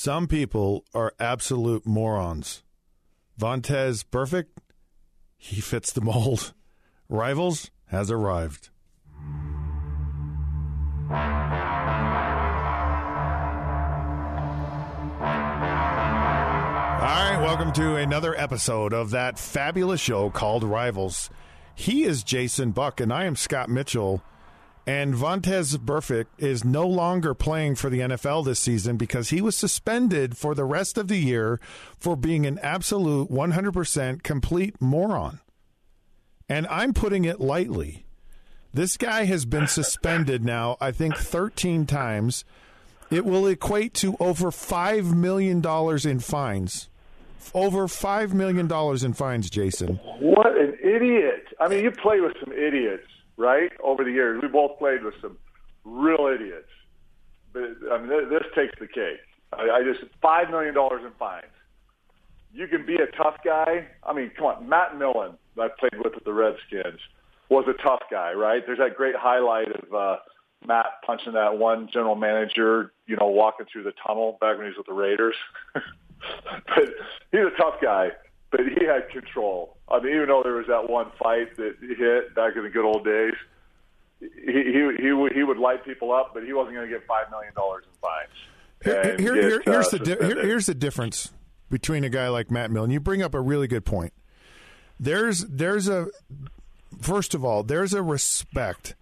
Some people are absolute morons. Vontaze Burfict, he fits the mold. Rivals has arrived. All right, welcome to another episode of that fabulous show called Rivals. He is Jason Buck, and I am Scott Mitchell. And Vontaze Burfict is no longer playing for the NFL this season because he was suspended for the rest of the year for being an absolute 100% complete moron. And I'm putting it lightly. This guy has been suspended now, I think, 13 times. It will equate to over $5 million in fines. Over $5 million in fines, Jason. What an idiot. I mean, you play with some idiots, right, over the years. We both played with some real idiots. But, I mean, this takes the cake. I, I just, $5 million in fines. You can be a tough guy. I mean, come on. Matt Millen, I played with at the Redskins, was a tough guy, right? There's that great highlight of uh, Matt punching that one general manager, you know, walking through the tunnel back when he was with the Raiders. but he's a tough guy, but he had control. I mean, even though there was that one fight that hit back in the good old days, he he he would, he would light people up, but he wasn't going to get five million dollars in fines. Here, here, here, here's uh, the di- here, here's the difference between a guy like Matt Millen. You bring up a really good point. There's there's a first of all there's a respect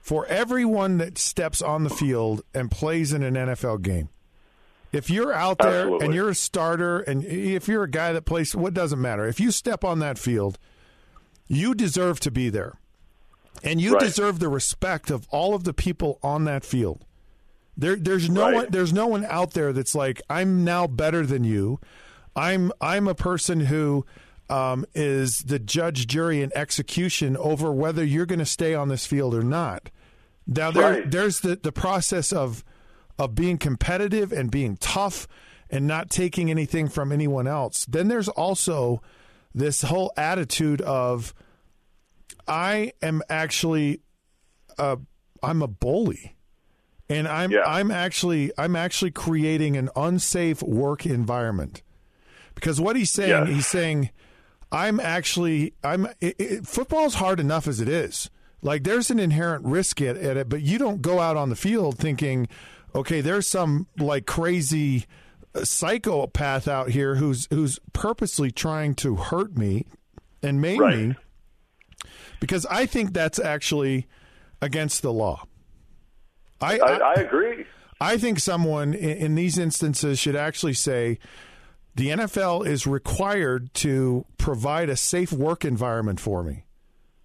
for everyone that steps on the field and plays in an NFL game. If you're out there Absolutely. and you're a starter, and if you're a guy that plays, what doesn't matter. If you step on that field, you deserve to be there, and you Right. deserve the respect of all of the people on that field. There, there's no Right. one. There's no one out there that's like, I'm now better than you. I'm, I'm a person who um, is the judge, jury, and execution over whether you're going to stay on this field or not. Now there, Right. there's the, the process of of being competitive and being tough and not taking anything from anyone else. Then there's also this whole attitude of I am actually a I'm a bully. And I'm Yeah. I'm actually I'm actually creating an unsafe work environment. Because what he's saying, Yes. he's saying I'm actually I'm it, it, football's hard enough as it is. Like there's an inherent risk at, at it, but you don't go out on the field thinking, okay, there's some like crazy psychopath out here who's who's purposely trying to hurt me and maim Right. me. Because I think that's actually against the law. I I, I agree. I think someone in, in these instances should actually say the NFL is required to provide a safe work environment for me.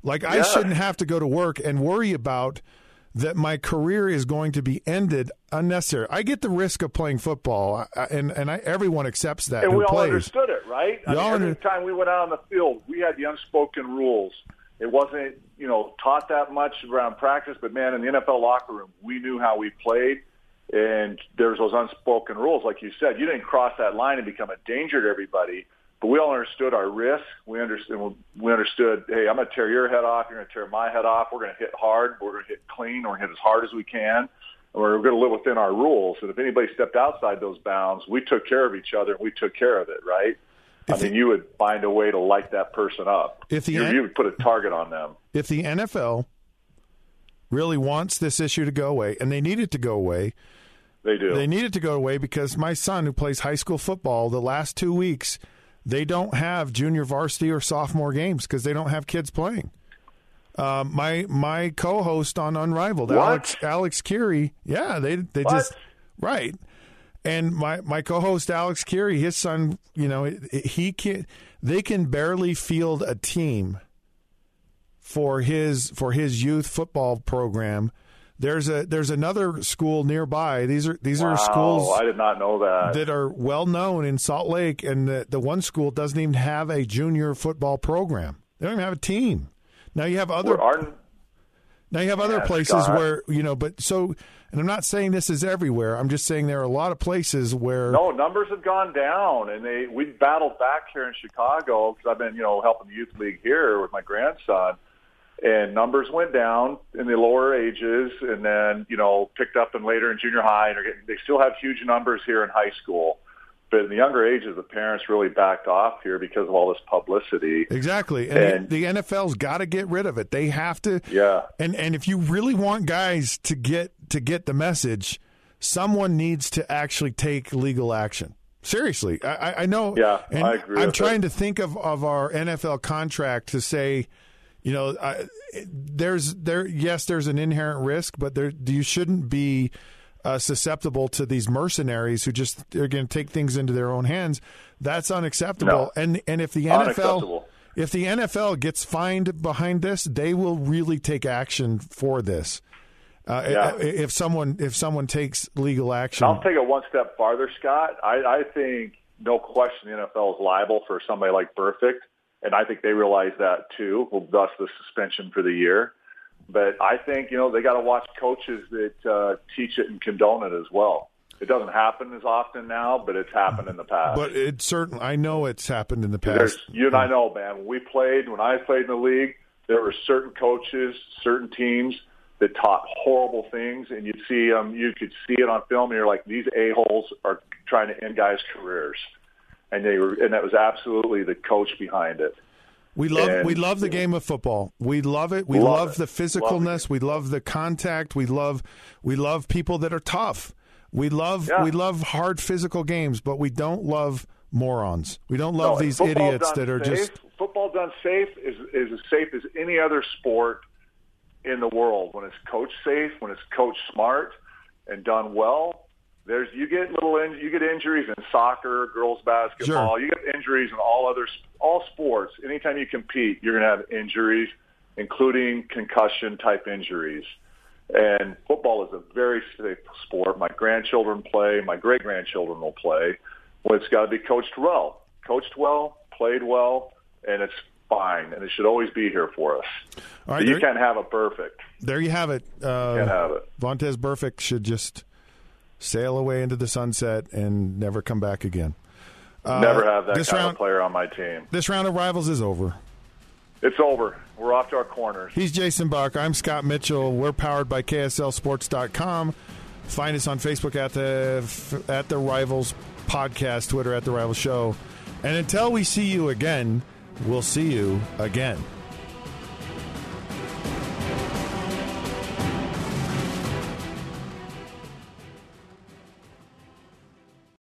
Like I shouldn't have to go to work and worry about that my career is going to be ended unnecessary. I get the risk of playing football, and and I, everyone accepts that And we all plays. understood it, right? I mean, every under- time we went out on the field, we had the unspoken rules. It wasn't, you know, taught that much around practice, but man, in the NFL locker room, we knew how we played, and there's those unspoken rules, like you said. You didn't cross that line and become a danger to everybody, but we all understood our risk. We understood. We understood. Hey, I'm going to tear your head off. You're going to tear my head off. We're going to hit hard. We're going to hit clean. We're going to hit as hard as we can. And We're going to live within our rules. And if anybody stepped outside those bounds, we took care of each other and we took care of it, right? I mean, the- you would find a way to light that person up. If the you, N- you would put a target on them. if the NFL really wants this issue to go away, and they need it to go away, They do. They need it to go away because my son, who plays high school football, the last two weeks, they don't have junior varsity or sophomore games because they don't have kids playing. Um, my my co-host on Unrivaled, What? Alex Alex Kirry, yeah, they they What? just right. And my my co-host Alex Kirry, his son, you know, he can they can barely field a team for his for his youth football program. There's a there's another school nearby. These are these wow, are schools I did not know that. that are well known in Salt Lake, and the, the one school doesn't even have a junior football program. They don't even have a team. Now you have other now you have other Yeah, places Scott. where you know, but so, and I'm not saying this is everywhere. I'm just saying there are a lot of places where No, numbers have gone down, and they we battled back here in Chicago because I've been you know helping the youth league here with my grandson, and numbers went down in the lower ages, and then you know picked up in later in junior high, and are getting, they still have huge numbers here in high school, but in the younger ages, the parents really backed off here because of all this publicity. exactly, and, And- the, the NFL's got to get rid of it. They have to. Yeah. And and if you really want guys to get to get the message, someone needs to actually take legal action. Seriously, I, I- know. Yeah, and I agree I'm trying it. to think of, of our NFL contract to say, you know, I, there's there. Yes, there's an inherent risk, but there you shouldn't be uh, susceptible to these mercenaries who just are going to take things into their own hands. That's unacceptable. No. And and if the NFL if the NFL gets fined behind this, they will really take action for this. Uh, Yeah. If someone if someone takes legal action, I'll take it one step farther, Scott. I, I think no question the NFL is liable for somebody like Burfict, and I think they realize that too. Well, thus the suspension for the year. But I think you know they got to watch coaches that uh, teach it and condone it as well. It doesn't happen as often now, but it's happened in the past. but it certain I know it's happened in the There's, past. you and I know, man. When we played, when I played in the league, there were certain coaches, certain teams that taught horrible things, and you'd see them. You could see it on film. And you're like, these a holes are trying to end guys' careers, and they were, and that was absolutely the coach behind it. We love And- we love the game of football. We love it. We Love love, it. the physicalness. it. we love the contact. We love we love people that are tough. We love Yeah. we love hard physical games, but we don't love morons. We don't love No, these idiots that are safe, just football done safe is is as safe as any other sport in the world. When it's coached safe, when it's coached smart and done well, there's you get little in, you get injuries in soccer, girls basketball. Sure. You get injuries in all other all sports. Anytime you compete, you're going to have injuries, including concussion type injuries. And football is a very safe sport. My grandchildren play. My great grandchildren will play. Well, it's got to be coached well, coached well, played well, and it's fine. And it should always be here for us. All right, you can't have a perfect. there you have it. Uh, Can't have it. Vontaze Burfict should just sail away into the sunset and never come back again. Uh, Never have that this kind round, of player on my team. This round of rivals is over. It's over. We're off to our corners. He's Jason Buck. I'm Scott Mitchell. We're powered by KSLSports.com. Find us on Facebook at the at the Rivals Podcast, Twitter at the Rivals Show. And until we see you again, we'll see you again.